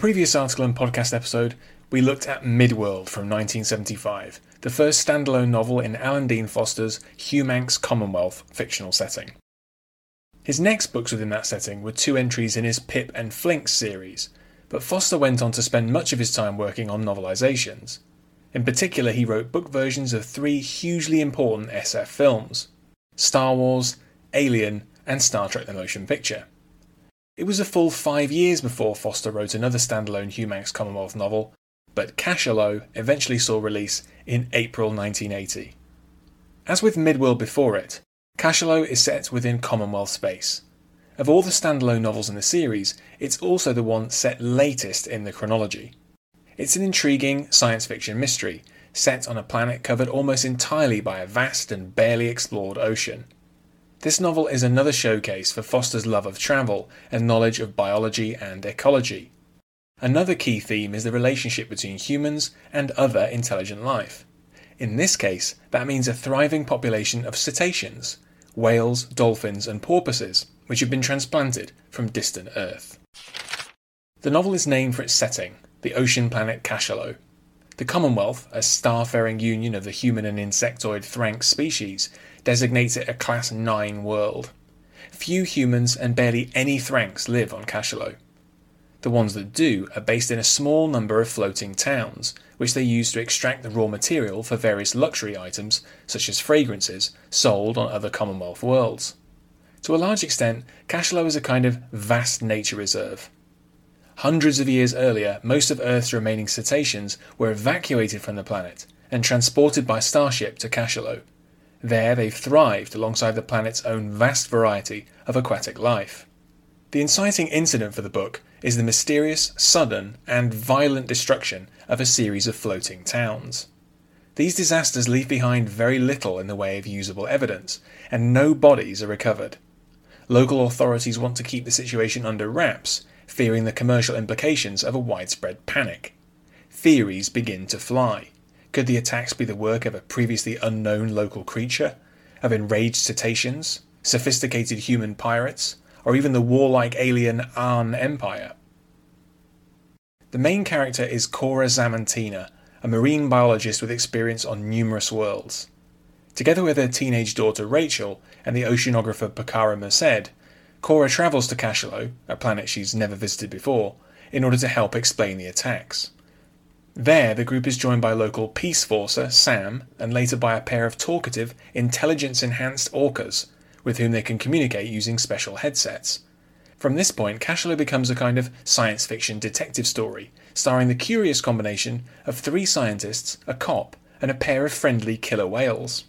Previous article and podcast episode, we looked at Midworld from 1975, the first standalone novel in Alan Dean Foster's Humanx Commonwealth fictional setting. His next books within that setting were two entries in his Pip and Flinx series, but Foster went on to spend much of his time working on novelizations. In particular, he wrote book versions of three hugely important SF films Star Wars, Alien, and Star Trek the Motion Picture. It was a full five years before Foster wrote another standalone Humanx Commonwealth novel, but Cachalot eventually saw release in April 1980. As with Midworld before it, Cachalot is set within Commonwealth space. Of all the standalone novels in the series, it's also the one set latest in the chronology. It's an intriguing science fiction mystery set on a planet covered almost entirely by a vast and barely explored ocean. This novel is another showcase for Foster's love of travel and knowledge of biology and ecology. Another key theme is the relationship between humans and other intelligent life. In this case, that means a thriving population of cetaceans, whales, dolphins, and porpoises, which have been transplanted from distant Earth. The novel is named for its setting, the ocean planet Cachalot. The Commonwealth, a star-faring union of the human and insectoid Thranx species, designates it a Class 9 world. Few humans and barely any Thranx live on Cachalot. The ones that do are based in a small number of floating towns, which they use to extract the raw material for various luxury items, such as fragrances, sold on other Commonwealth worlds. To a large extent, Cachalot is a kind of vast nature reserve. Hundreds of years earlier, most of Earth's remaining cetaceans were evacuated from the planet and transported by starship to Cachalot. There they've thrived alongside the planet's own vast variety of aquatic life. The inciting incident for the book is the mysterious, sudden, and violent destruction of a series of floating towns. These disasters leave behind very little in the way of usable evidence, and no bodies are recovered. Local authorities want to keep the situation under wraps, fearing the commercial implications of a widespread panic. Theories begin to fly. Could the attacks be the work of a previously unknown local creature? Of enraged cetaceans? Sophisticated human pirates? or even the warlike alien AAnn Empire. The main character is Cora Zamantina, a marine biologist with experience on numerous worlds. Together with her teenage daughter Rachel and the oceanographer Pakara Merced, Cora travels to Cachalot, a planet she's never visited before, in order to help explain the attacks. There, the group is joined by local peace forcer Sam, and later by a pair of talkative, intelligence enhanced orcas with whom they can communicate using special headsets. From this point, Cachalot becomes a kind of science fiction detective story, starring the curious combination of three scientists, a cop, and a pair of friendly killer whales.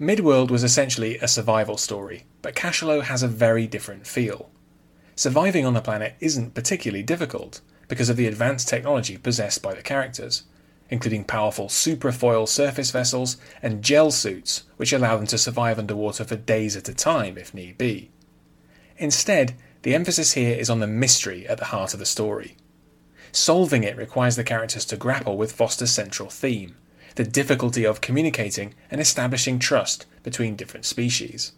Midworld was essentially a survival story, but Cachalot has a very different feel. Surviving on the planet isn't particularly difficult because of the advanced technology possessed by the characters including powerful suprafoil surface vessels and gel suits, which allow them to survive underwater for days at a time if need be. Instead, the emphasis here is on the mystery at the heart of the story. Solving it requires the characters to grapple with Foster's central theme the difficulty of communicating and establishing trust between different species.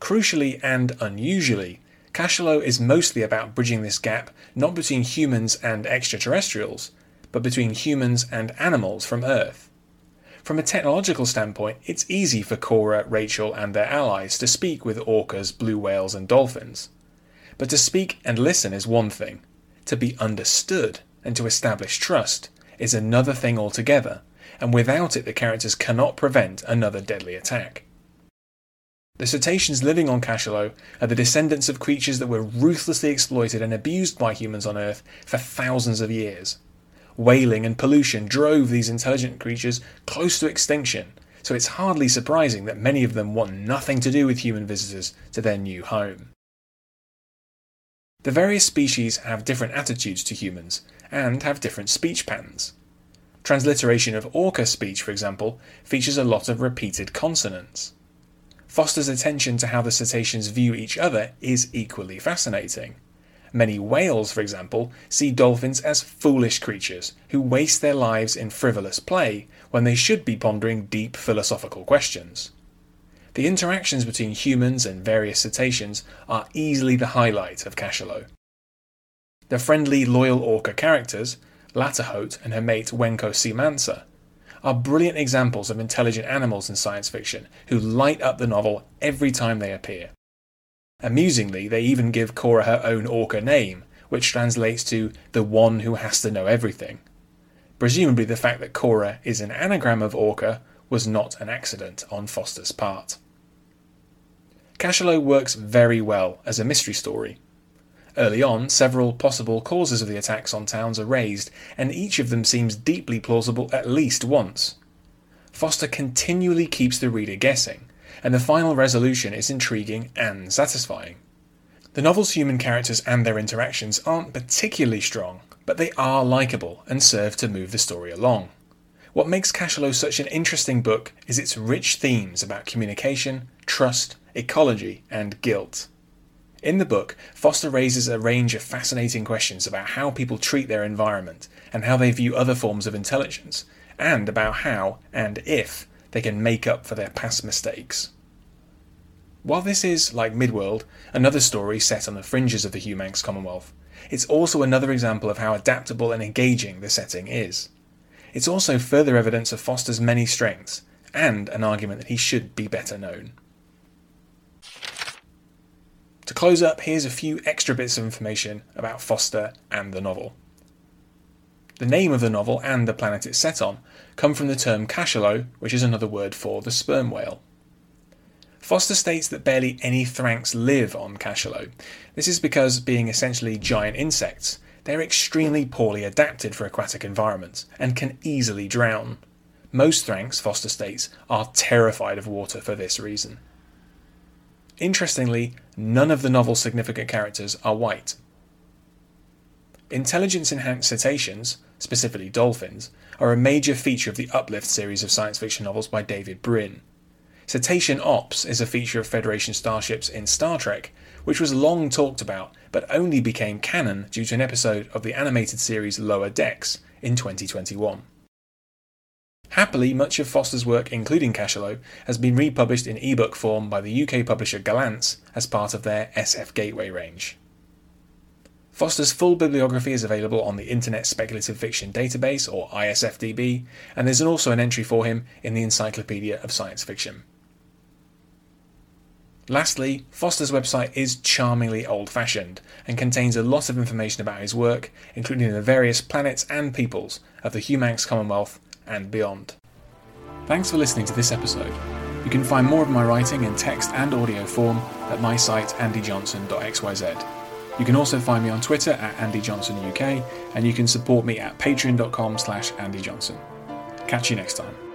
Crucially and unusually, Cachalot is mostly about bridging this gap not between humans and extraterrestrials, but between humans and animals from Earth. From a technological standpoint, it's easy for Cora, Rachel, and their allies to speak with orcas, blue whales, and dolphins. But to speak and listen is one thing. To be understood and to establish trust is another thing altogether, and without it, the characters cannot prevent another deadly attack. The cetaceans living on Cachalot are the descendants of creatures that were ruthlessly exploited and abused by humans on Earth for thousands of years whaling, and pollution drove these intelligent creatures close to extinction, so it's hardly surprising that many of them want nothing to do with human visitors to their new home. The various species have different attitudes to humans and have different speech patterns. Transliteration of orca speech, for example, features a lot of repeated consonants. Foster's attention to how the cetaceans view each other is equally fascinating. Many whales, for example, see dolphins as foolish creatures who waste their lives in frivolous play when they should be pondering deep philosophical questions. The interactions between humans and various cetaceans are easily the highlight of Cachalot. The friendly, loyal orca characters, Latahote and her mate Wenko Seamancer, are brilliant examples of intelligent animals in science fiction who light up the novel every time they appear. Amusingly, they even give Cora her own orca name, which translates to the one who has to know everything. Presumably, the fact that Cora is an anagram of orca was not an accident on Foster's part. Cachalot works very well as a mystery story. Early on, several possible causes of the attacks on towns are raised, and each of them seems deeply plausible at least once. Foster continually keeps the reader guessing, and the final resolution is intriguing and satisfying. The novel's human characters and their interactions aren't particularly strong, but they are likeable and serve to move the story along. What makes Cachalot such an interesting book is its rich themes about communication, trust, ecology, and guilt. In the book, Foster raises a range of fascinating questions about how people treat their environment and how they view other forms of intelligence, and about how, and if, they can make up for their past mistakes. While this is, like Midworld, another story set on the fringes of the Humanx Commonwealth, it's also another example of how adaptable and engaging the setting is. It's also further evidence of Foster's many strengths, and an argument that he should be better known. To close up, here's a few extra bits of information about Foster and the novel. The name of the novel and the planet it's set on come from the term cachalot, which is another word for the sperm whale. Foster states that barely any Thranx live on Cachalot. This is because, being essentially giant insects, they're extremely poorly adapted for aquatic environments and can easily drown. Most Thranx, Foster states, are terrified of water for this reason. Interestingly, none of the novel's significant characters are white. Intelligence enhanced cetaceans, specifically dolphins, are a major feature of the Uplift series of science fiction novels by David Brin. Cetacean Ops is a feature of Federation starships in Star Trek, which was long talked about but only became canon due to an episode of the animated series Lower Decks in 2021. Happily, much of Foster's work, including Cachalot, has been republished in ebook form by the UK publisher Gollancz as part of their SF Gateway range. Foster's full bibliography is available on the Internet Speculative Fiction Database, or ISFDB, and there's also an entry for him in the Encyclopedia of Science Fiction. Lastly, Foster's website is charmingly old fashioned and contains a lot of information about his work, including the various planets and peoples of the Humanx Commonwealth and beyond. Thanks for listening to this episode. You can find more of my writing in text and audio form at my site andyjohnson.xyz. You can also find me on Twitter at andyjohnsonuk and you can support me at patreon.com slash andyjohnson. Catch you next time.